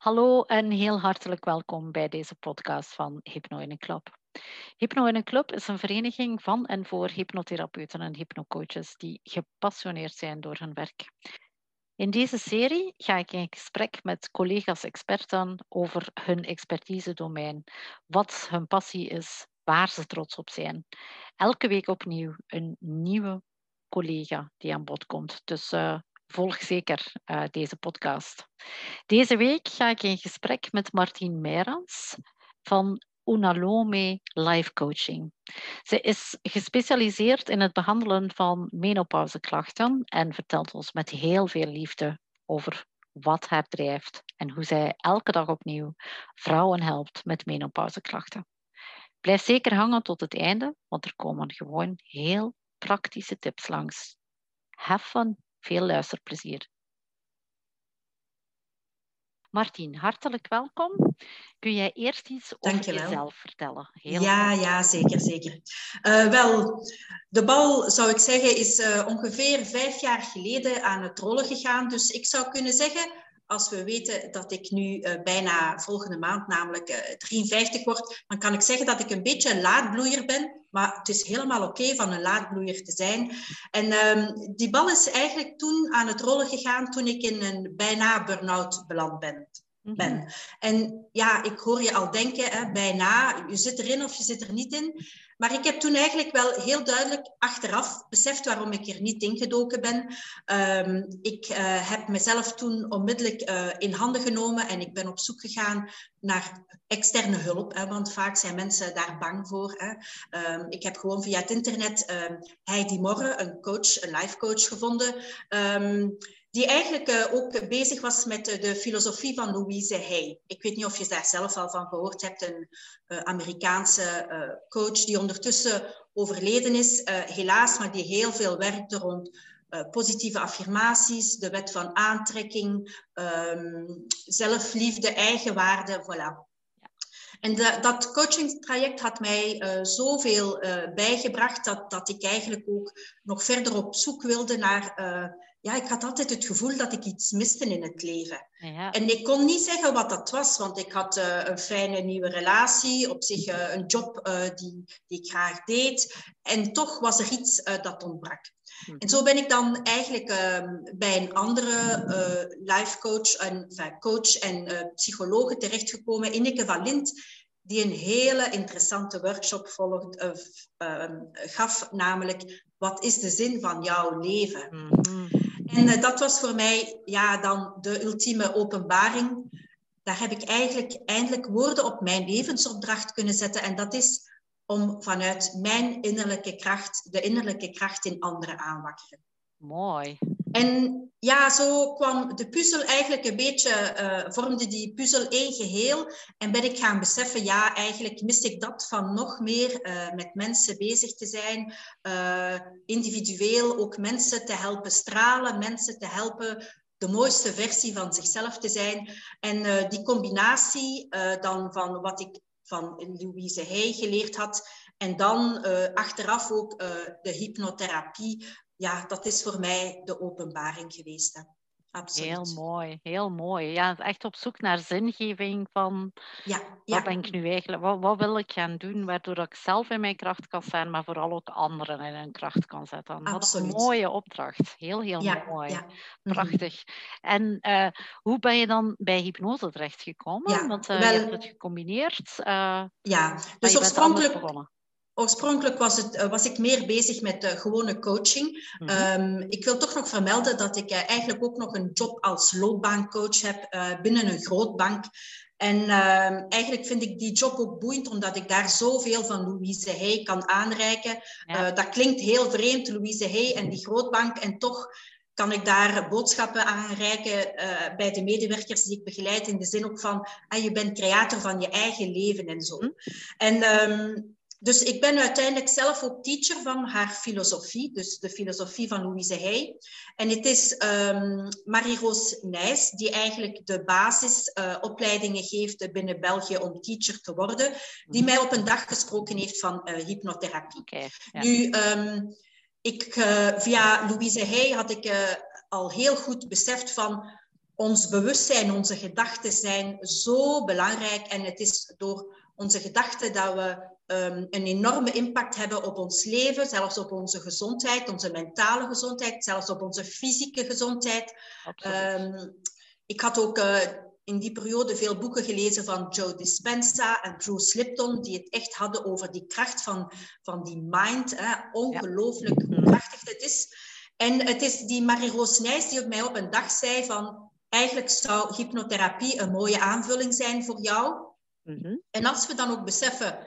Hallo en heel hartelijk welkom bij deze podcast van Hypno in een Club. Hypno in een Club is een vereniging van en voor hypnotherapeuten en hypnocoaches die gepassioneerd zijn door hun werk. In deze serie ga ik in gesprek met collega's-experten over hun expertise-domein, wat hun passie is, waar ze trots op zijn. Elke week opnieuw een nieuwe collega die aan bod komt. Dus uh, volg zeker uh, deze podcast. Deze week ga ik in gesprek met Martien Meirans van Unalome Life Coaching. Ze is gespecialiseerd in het behandelen van menopauzeklachten en vertelt ons met heel veel liefde over wat haar drijft en hoe zij elke dag opnieuw vrouwen helpt met menopauzeklachten. Blijf zeker hangen tot het einde, want er komen gewoon heel praktische tips langs. Have fun! Veel luisterplezier. Martien, hartelijk welkom. Kun jij eerst iets over jezelf vertellen? Heel ja, ja, zeker, zeker. Uh, wel, de bal, zou ik zeggen, is uh, ongeveer vijf jaar geleden aan het rollen gegaan. Dus ik zou kunnen zeggen, als we weten dat ik nu uh, bijna volgende maand, namelijk 53 word, dan kan ik zeggen dat ik een beetje een laadbloeier ben. Maar het is helemaal oké van een laadbloeier te zijn. En um, die bal is eigenlijk toen aan het rollen gegaan toen ik in een bijna burn-out beland ben. Mhm. ben. En ja, ik hoor je al denken, hè, bijna, je zit erin of je zit er niet in. Maar ik heb toen eigenlijk wel heel duidelijk achteraf beseft waarom ik er niet ingedoken ben. Um, ik uh, heb mezelf toen onmiddellijk uh, in handen genomen en ik ben op zoek gegaan naar externe hulp, hè, want vaak zijn mensen daar bang voor. Hè. Um, ik heb gewoon via het internet um, Heidi Morre, een coach, een life coach gevonden die eigenlijk uh, ook bezig was met de filosofie van Louise Hay. Ik weet niet of je daar zelf al van gehoord hebt, een uh, Amerikaanse coach die ondertussen overleden is, helaas, maar die heel veel werkte rond positieve affirmaties, de wet van aantrekking, um, zelfliefde, eigenwaarde, voilà. En de, dat coachingstraject had mij uh, zoveel bijgebracht dat, dat ik eigenlijk ook nog verder op zoek wilde naar ja, ik had altijd het gevoel dat ik iets miste in het leven. Ja. En ik kon niet zeggen wat dat was, want ik had uh, een fijne nieuwe relatie, op zich uh, een job uh, die, die ik graag deed. En toch was er iets dat ontbrak. Mm En zo ben ik dan eigenlijk ehm, bij een andere life coach, en, enfin, coach en psychologe terechtgekomen, Inneke van Lint, die een hele interessante workshop volgde, ehm, gaf, namelijk wat is de zin van jouw leven? Mm -hmm. En uh, dat was voor mij ja, dan de ultieme openbaring. Daar heb ik eigenlijk eindelijk woorden op mijn levensopdracht kunnen zetten. En dat is om vanuit mijn innerlijke kracht, de innerlijke kracht in anderen aanwakkeren. Mooi. En ja, zo kwam de puzzel eigenlijk een beetje, uh, vormde die puzzel één geheel. En ben ik gaan beseffen, ja, eigenlijk mis ik dat van nog meer uh, met mensen bezig te zijn. Uh, individueel ook mensen te helpen stralen, mensen te helpen de mooiste versie van zichzelf te zijn. En die combinatie dan van wat ik van Louise Hay geleerd had. En dan achteraf ook de hypnotherapie ja, dat is voor mij de openbaring geweest. Hè. Absoluut. Heel mooi, heel mooi. Ja, echt op zoek naar zingeving van ja, ja. wat ben ik nu eigenlijk, wat, wat, wil ik gaan doen, waardoor ik zelf in mijn kracht kan staan, maar vooral ook anderen in hun kracht kan zetten. Dat is een mooie opdracht. Heel, heel mooi. Ja. Mhm. Prachtig. En uh, hoe ben je dan bij hypnose terechtgekomen? Want uh, wel, je hebt het gecombineerd. Uh, ja, dus oorspronkelijk Oorspronkelijk was, het, eh, was ik meer bezig met uh, gewone coaching. Mm -hmm. um, ik wil toch nog vermelden dat ik uh, eigenlijk ook nog een job als loopbaancoach heb uh, binnen een grootbank. En uh, eigenlijk vind ik die job ook boeiend, omdat ik daar zoveel van Louise Hay kan aanreiken. Ja. dat klinkt heel vreemd, Louise Hay en die grootbank. En toch kan ik daar boodschappen aanreiken uh, bij de medewerkers die ik begeleid. In de zin ook van, ah, je bent creator van je eigen leven en zo. Mm En um, dus ik ben uiteindelijk zelf ook teacher van haar filosofie, dus de filosofie van Louise Hay. En het is um, Marie-Roos Nijs die eigenlijk de basisopleidingen uh, geeft binnen België om teacher te worden, die mij op een dag gesproken heeft van uh, hypnotherapie. Okay, ja. Nu, um, ik, uh, via Louise Hay had ik uh, al heel goed beseft van ons bewustzijn, onze gedachten zijn zo belangrijk. En het is door onze gedachten dat we um, een enorme impact hebben op ons leven, zelfs op onze gezondheid, onze mentale gezondheid, zelfs op onze fysieke gezondheid. Um, ik had ook uh, in die periode veel boeken gelezen van Joe Dispenza en Bruce Lipton, die het echt hadden over die kracht van, van die mind. Hè. Ongelooflijk hoe krachtig het is. En het is die Marie-Roos Nijs die op mij op een dag zei van eigenlijk zou hypnotherapie een mooie aanvulling zijn voor jou. Mhm. En als we dan ook beseffen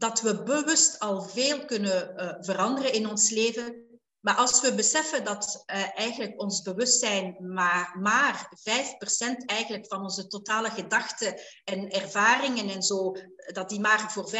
dat we bewust al veel kunnen uh, veranderen in ons leven, maar als we beseffen dat uh, eigenlijk ons bewustzijn maar, maar 5% eigenlijk van onze totale gedachten en ervaringen en zo, dat die maar voor 5%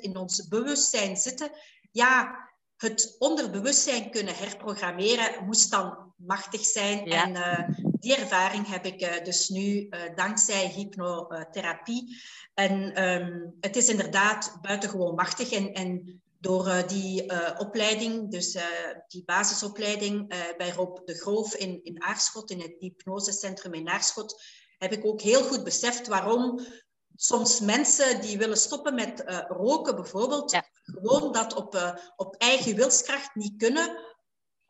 in ons bewustzijn zitten, ja, het onderbewustzijn kunnen herprogrammeren moest dan machtig zijn. En uh, die ervaring heb ik uh, dus nu uh, dankzij hypnotherapie. En um, het is inderdaad buitengewoon machtig. En, en door die opleiding, dus die basisopleiding bij Rob de Groof in, in Aarschot, in het hypnosecentrum in Aarschot, heb ik ook heel goed beseft waarom soms mensen die willen stoppen met roken bijvoorbeeld, gewoon dat op, op eigen wilskracht niet kunnen,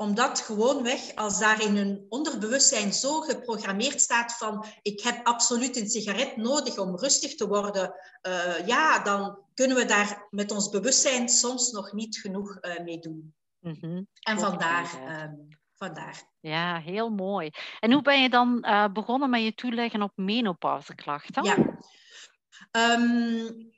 omdat gewoonweg, als daar in hun onderbewustzijn zo geprogrammeerd staat van ik heb absoluut een sigaret nodig om rustig te worden, uh, ja, dan kunnen we daar met ons bewustzijn soms nog niet genoeg mee doen. Mm -hmm. En vandaar, um, vandaar. Ja, heel mooi. En hoe ben je dan begonnen met je toeleggen op menopauzeklachten? Ja. Um,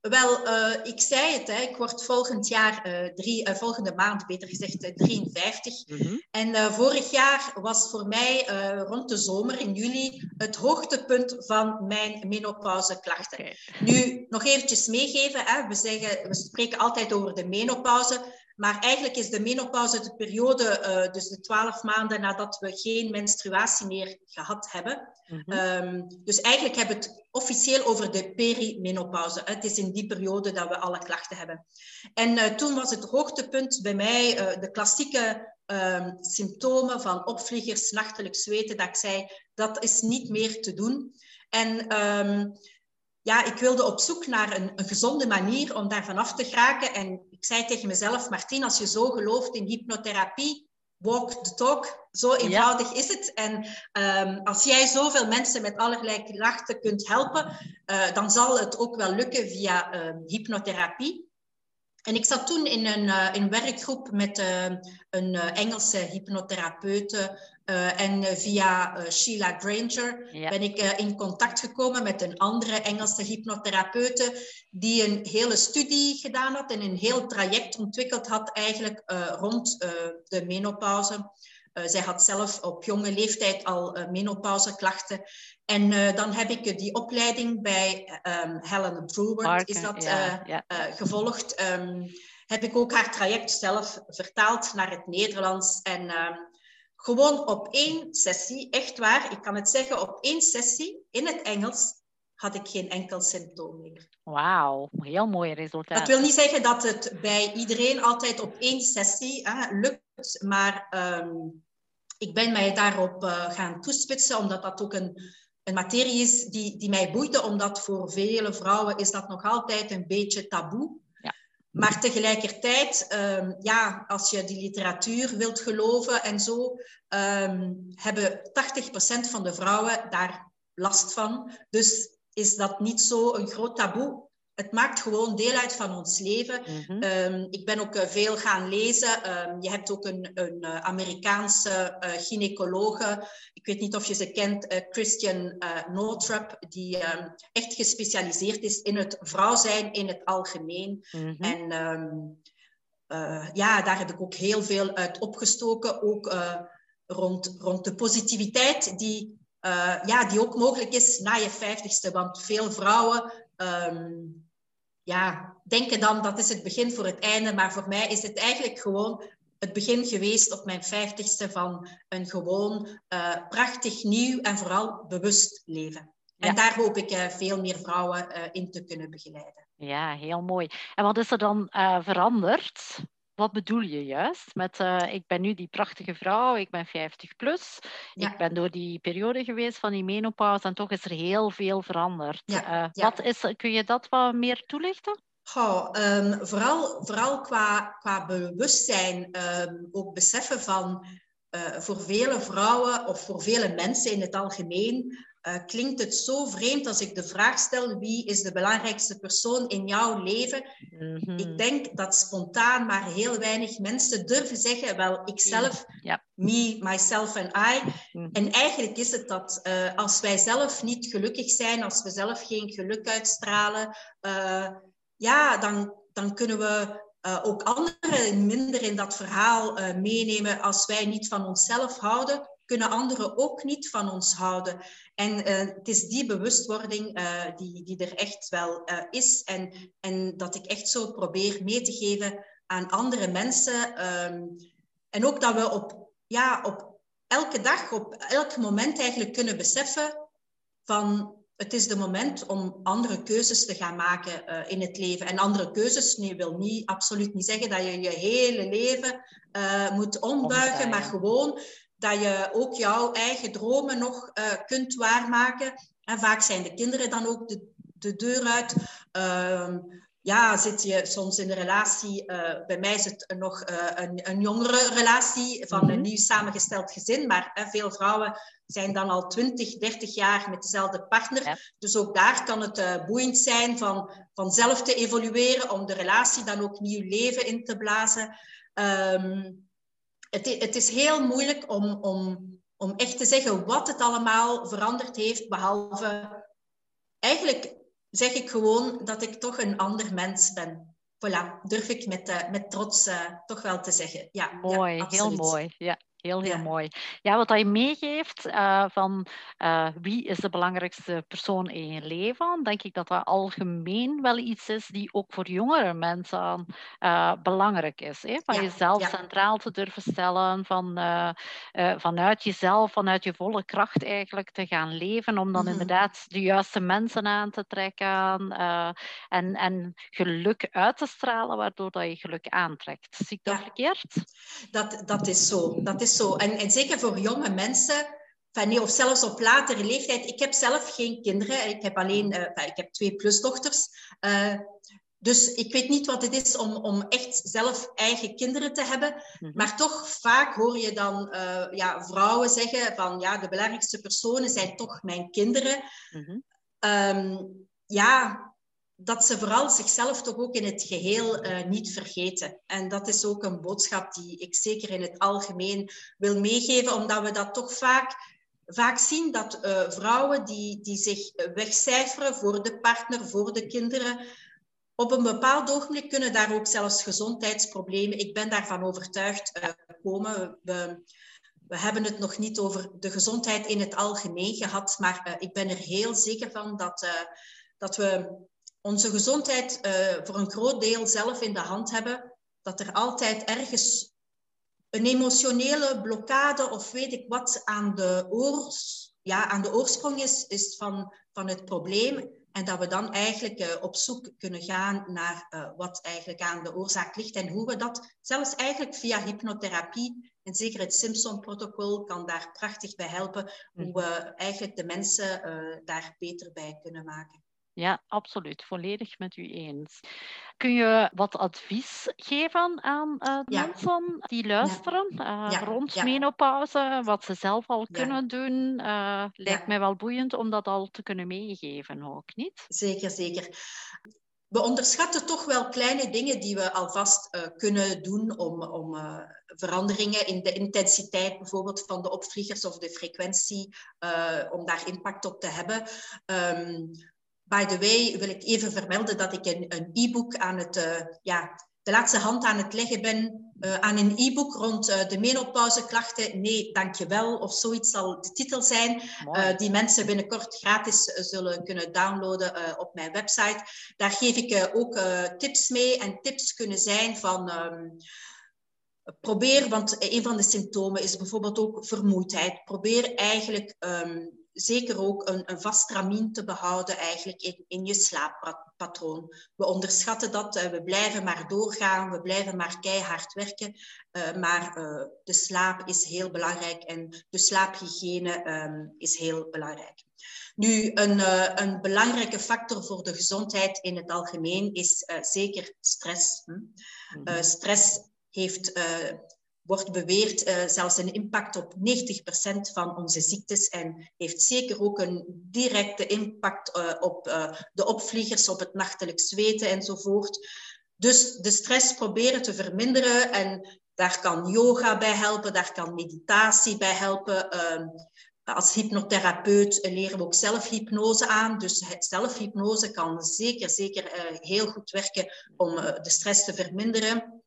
wel, uh, ik zei het, hè, ik word volgend jaar, uh, drie, uh, volgende maand beter gezegd, 53. Mm -hmm. En vorig jaar was voor mij rond de zomer in juli het hoogtepunt van mijn menopauzeklachten. Okay. Nu, nog eventjes meegeven, hè, we, zeggen, we spreken altijd over de menopauze. Maar eigenlijk is de menopauze de periode, uh, dus de twaalf maanden nadat we geen menstruatie meer gehad hebben. Mm -hmm. um, dus eigenlijk hebben we het officieel over de perimenopauze. Het is in die periode dat we alle klachten hebben. En uh, toen was het hoogtepunt bij mij uh, de klassieke um, symptomen van opvliegers, nachtelijk zweten, dat ik zei, dat is niet meer te doen. En um, ja, ik wilde op zoek naar een, een gezonde manier om daar vanaf te geraken. En ik zei tegen mezelf, Martien, als je zo gelooft in hypnotherapie, walk the talk. Zo eenvoudig is het. En um, als jij zoveel mensen met allerlei klachten kunt helpen, uh, dan zal het ook wel lukken via uh, hypnotherapie. En ik zat toen in een, uh, in werkgroep met een Engelse hypnotherapeute, uh, en uh, via uh, Sheila Granger ja. ben ik in contact gekomen met een andere Engelse hypnotherapeute die een hele studie gedaan had en een heel traject ontwikkeld had eigenlijk rond de menopauze. zij had zelf op jonge leeftijd al menopauzeklachten. En dan heb ik die opleiding bij um, Helen Brewer is dat, ja, ja. gevolgd. Um, heb ik ook haar traject zelf vertaald naar het Nederlands. En ehm, gewoon op één sessie, echt waar, ik kan het zeggen, op één sessie in het Engels had ik geen enkel symptoom meer. Wauw, heel mooi resultaat. Dat wil niet zeggen dat het bij iedereen altijd op één sessie hè, lukt, maar um, ik ben mij daarop uh, gaan toespitsen, omdat dat ook een, een materie is die, die mij boeide, omdat voor vele vrouwen is dat nog altijd een beetje taboe. Maar tegelijkertijd, um, ja, als je die literatuur wilt geloven en zo, um, hebben 80% van de vrouwen daar last van. Dus is dat niet zo een groot taboe het maakt gewoon deel uit van ons leven. Mm um, ik ben ook uh, veel gaan lezen. Um, je hebt ook een, een uh, Amerikaanse uh, gynaecologe. Ik weet niet of je ze kent, Christian Northrup, die um, echt gespecialiseerd is in het vrouw zijn in het algemeen. Mm -hmm. En ja, daar heb ik ook heel veel uit opgestoken. Ook rond, rond de positiviteit die, ja, die ook mogelijk is na je vijftigste. Want veel vrouwen um, ja, denken dan dat is het begin voor het einde. Maar voor mij is het eigenlijk gewoon het begin geweest op mijn vijftigste van een gewoon uh, prachtig nieuw en vooral bewust leven. En daar hoop ik uh, veel meer vrouwen uh, in te kunnen begeleiden. Ja, heel mooi. En wat is er dan veranderd wat bedoel je juist met uh, ik ben nu die prachtige vrouw, ik ben 50 plus, ik ben door die periode geweest van die menopauze en toch is er heel veel veranderd. Ja, uh, Wat is, kun je dat wat meer toelichten? Oh, um, vooral, vooral qua, qua bewustzijn, um, ook beseffen van uh, voor vele vrouwen of voor vele mensen in het algemeen uh, klinkt het zo vreemd als ik de vraag stel wie is de belangrijkste persoon in jouw leven. Mm -hmm. Ik denk dat spontaan maar heel weinig mensen durven zeggen, wel, ikzelf, ja. me, myself en I. Mm -hmm. En eigenlijk is het dat uh, als wij zelf niet gelukkig zijn, als we zelf geen geluk uitstralen, uh, ja, dan, dan kunnen we uh, ook anderen minder in dat verhaal uh, meenemen. Als wij niet van onszelf houden, kunnen anderen ook niet van ons houden. En uh, het is die bewustwording die, die er echt wel is. En, en dat ik echt zo probeer mee te geven aan andere mensen. Um, en ook dat we op, ja, op elke dag, op elk moment eigenlijk kunnen beseffen van het is de moment om andere keuzes te gaan maken uh, in het leven. En andere keuzes nee, wil niet, absoluut niet zeggen dat je je hele leven uh, moet ombuigen, maar gewoon dat je ook jouw eigen dromen nog uh, kunt waarmaken. En vaak zijn de kinderen dan ook de, de deur uit. Ehm, ja, zit je soms in een relatie, uh, bij mij is het nog uh, een, een jongere relatie van een mhm. nieuw samengesteld gezin, maar uh, veel vrouwen zijn dan al 20, 30 jaar met dezelfde partner. Ja. Dus ook daar kan het boeiend zijn van, van zelf te evolueren, om de relatie dan ook nieuw leven in te blazen. Um, het, het, is heel moeilijk om, om, om echt te zeggen wat het allemaal veranderd heeft, behalve eigenlijk zeg ik gewoon dat ik toch een ander mens ben. Voilà, durf ik met, uh, met trots uh, toch wel te zeggen. Ja, mooi, ja, heel mooi. Ja. Heel, heel ja. mooi. Ja, wat je meegeeft uh, van uh, wie is de belangrijkste persoon in je leven, denk ik dat dat algemeen wel iets is die ook voor jongere mensen uh, belangrijk is. Hè? Van ja. jezelf ja. centraal te durven stellen, van, vanuit jezelf, vanuit je volle kracht eigenlijk te gaan leven, om dan mm -hmm. inderdaad de juiste mensen aan te trekken en, en geluk uit te stralen, waardoor dat je geluk aantrekt. Zie ik dat verkeerd? Dat, dat is zo. Dat is zo. En, en zeker voor jonge mensen, van, nee, of zelfs op latere leeftijd. Ik heb zelf geen kinderen. Ik heb alleen uh, ik heb twee plusdochters. Uh, dus ik weet niet wat het is om, om echt zelf eigen kinderen te hebben. Mm -hmm. Maar toch vaak hoor je dan uh, ja, vrouwen zeggen van ja, de belangrijkste personen zijn toch mijn kinderen. Mm -hmm. um, ja, dat ze vooral zichzelf toch ook in het geheel uh, niet vergeten. En dat is ook een boodschap die ik zeker in het algemeen wil meegeven, omdat we dat toch vaak, vaak zien dat uh, vrouwen die, die zich wegcijferen voor de partner, voor de kinderen, op een bepaald ogenblik kunnen daar ook zelfs gezondheidsproblemen, ik ben daarvan overtuigd, uh, komen. We, we hebben het nog niet over de gezondheid in het algemeen gehad, maar ik ben er heel zeker van dat, dat we onze gezondheid uh, voor een groot deel zelf in de hand hebben, dat er altijd ergens een emotionele blokkade of weet ik wat aan de, oors, ja, aan de oorsprong is, is van, van het probleem. En dat we dan eigenlijk uh, op zoek kunnen gaan naar uh, wat eigenlijk aan de oorzaak ligt en hoe we dat, zelfs eigenlijk via hypnotherapie, en zeker het Simpson-protocol kan daar prachtig bij helpen, hoe we eigenlijk de mensen daar beter bij kunnen maken. Ja, absoluut. Volledig met u eens. Kun je wat advies geven aan uh, ja. mensen die luisteren ja. Uh, ja. rond menopauze, wat ze zelf al kunnen doen? Uh, lijkt mij wel boeiend om dat al te kunnen meegeven ook, niet? Zeker, zeker. We onderschatten toch wel kleine dingen die we alvast kunnen doen om, om veranderingen in de intensiteit bijvoorbeeld van de opvliegers of de frequentie, om daar impact op te hebben. Um, By the way, wil ik even vermelden dat ik een e-book aan het, uh, ja, de laatste hand aan het leggen ben uh, aan een e-book rond uh, de menopauzeklachten. Nee, dankjewel. Of zoiets zal de titel zijn. die mensen binnenkort gratis zullen kunnen downloaden op mijn website. Daar geef ik ook tips mee. En tips kunnen zijn van... Um, probeer, want een van de symptomen is bijvoorbeeld ook vermoeidheid. Probeer eigenlijk um, zeker ook een, een vast ramien te behouden eigenlijk in, in je slaappatroon. We onderschatten dat, uh, we blijven maar doorgaan, we blijven maar keihard werken. Uh, maar uh, de slaap is heel belangrijk en de slaaphygiëne um, is heel belangrijk. Nu, een, een, belangrijke factor voor de gezondheid in het algemeen is zeker stress. Hm? Mm stress heeft wordt beweerd uh, zelfs een impact op 90% van onze ziektes en heeft zeker ook een directe impact uh, op uh, de opvliegers, op het nachtelijk zweten enzovoort. Dus de stress proberen te verminderen en daar kan yoga bij helpen, daar kan meditatie bij helpen. Ehm, als hypnotherapeut leren we ook zelfhypnose aan. Dus zelfhypnose kan zeker, zeker heel goed werken om de stress te verminderen.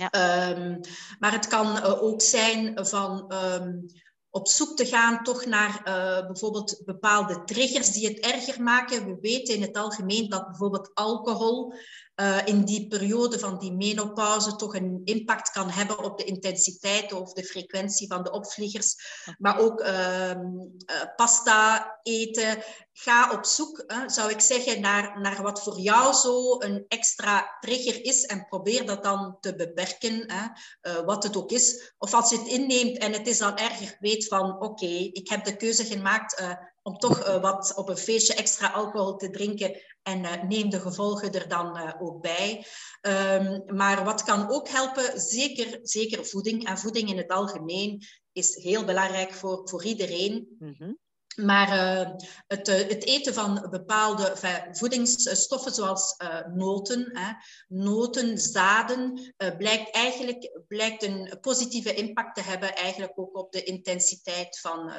Ja. Um, maar het kan uh, ook zijn van um, op zoek te gaan toch naar uh, bijvoorbeeld bepaalde triggers die het erger maken. We weten in het algemeen dat bijvoorbeeld alcohol uh, in die periode van die menopauze toch een impact kan hebben op de intensiteit of de frequentie van de opvliegers. Maar ook uh, pasta eten. Ga op zoek, zou ik zeggen, naar, naar wat voor jou zo een extra trigger is en probeer dat dan te beperken, hè, uh, wat het ook is. Of als je het inneemt en het is dan erger, weet van oké, okay, ik heb de keuze gemaakt om toch wat op een feestje extra alcohol te drinken en uh, neem de gevolgen er dan uh, ook bij. Um, maar wat kan ook helpen, zeker, zeker voeding. En voeding in het algemeen is heel belangrijk voor, voor iedereen. Mm -hmm. Maar uh, het, het, eten van bepaalde voedingsstoffen zoals noten, hè, noten, zaden, blijkt eigenlijk blijkt een positieve impact te hebben eigenlijk ook op de intensiteit van,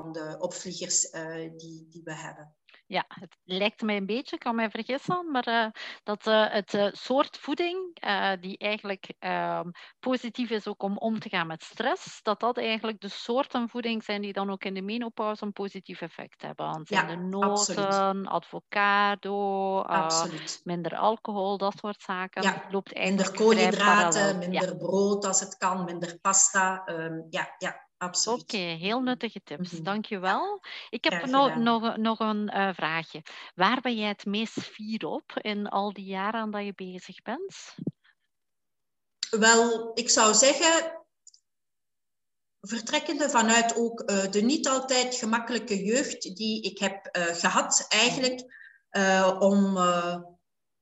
van de opvliegers die, die we hebben. Ja, het lijkt mij een beetje, ik kan mij vergissen, maar uh, dat uh, het uh, soort voeding die eigenlijk ehm, positief is ook om om te gaan met stress, dat dat eigenlijk de soorten voeding zijn die dan ook in de menopauze een positief effect hebben. Dan zijn ja, de noten, absoluut. avocado, minder alcohol, dat soort zaken. Ja, loopt minder koolhydraten, minder ja. brood als het kan, minder pasta. Um, ja, ja, Absoluut. Oké, okay, heel nuttige tips. Mm -hmm. Dankjewel. Ik heb nog, nog, nog een uh, vraagje. Waar ben jij het meest fier op in al die jaren dat je bezig bent? Wel, ik zou zeggen, vertrekkende vanuit ook uh, de niet altijd gemakkelijke jeugd die ik heb uh, gehad, eigenlijk om,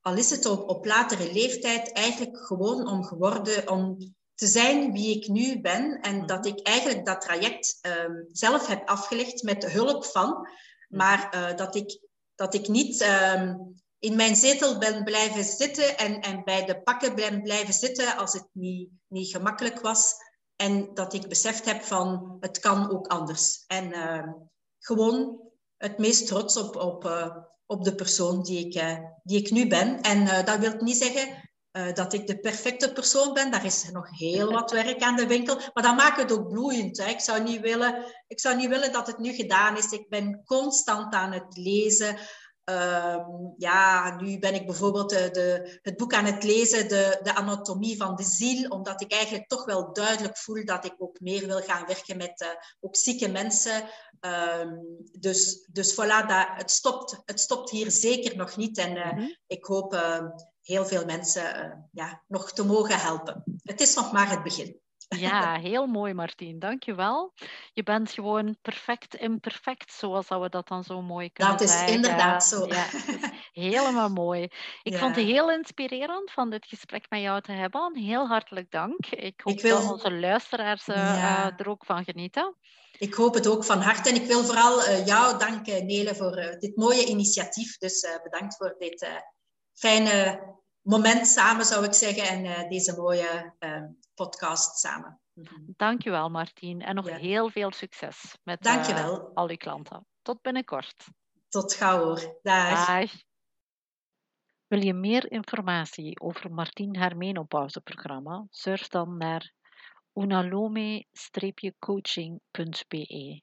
al is het op, op latere leeftijd, eigenlijk gewoon om geworden, om te zijn wie ik nu ben en mhm. dat ik eigenlijk dat traject um, zelf heb afgelegd met de hulp van, mhm. maar uh, dat, ik, dat ik niet um, in mijn zetel ben blijven zitten en, en bij de pakken ben blijven zitten als het niet, niet gemakkelijk was. En dat ik beseft heb van het kan ook anders. En uh, gewoon het meest trots op, op, uh, op de persoon die ik, uh, die ik nu ben. En dat wil niet zeggen uh, dat ik de perfecte persoon ben. Daar is nog heel wat werk aan de winkel. Maar dat maakt het ook bloeiend. Hè. Ik, zou niet willen, ik zou niet willen dat het nu gedaan is. Ik ben constant aan het lezen. Um, ja, nu ben ik bijvoorbeeld de, de, het boek aan het lezen, de, de anatomie van de ziel, omdat ik eigenlijk toch wel duidelijk voel dat ik ook meer wil gaan werken met uh, ook zieke mensen. Um, dus, dus voilà, dat, het, stopt, het stopt hier zeker nog niet. En uh, mm -hmm. ik hoop uh, heel veel mensen uh, ja, nog te mogen helpen. Het is nog maar het begin. Ja, heel mooi Martien, dankjewel. Je bent gewoon perfect imperfect, zoals we dat dan zo mooi kunnen Dat is zeggen. inderdaad zo. Ja, helemaal mooi. Ik ja. vond het heel inspirerend van dit gesprek met jou te hebben. Heel hartelijk dank. Ik hoop ik wil... dat onze luisteraars uh, ja. uh, er ook van genieten. Ik hoop het ook van harte. En ik wil vooral uh, jou danken, Nele, voor dit mooie initiatief. Dus bedankt voor dit fijne moment samen, zou ik zeggen. En uh, deze mooie uh, podcast samen. Dankjewel, Martien. En nog ja. heel veel succes met uh, al uw klanten. Tot binnenkort. Tot gauw hoor. Dag. Dag. Wil je meer informatie over Martien haar menopauzeprogramma? Surf dan naar unalome-coaching.be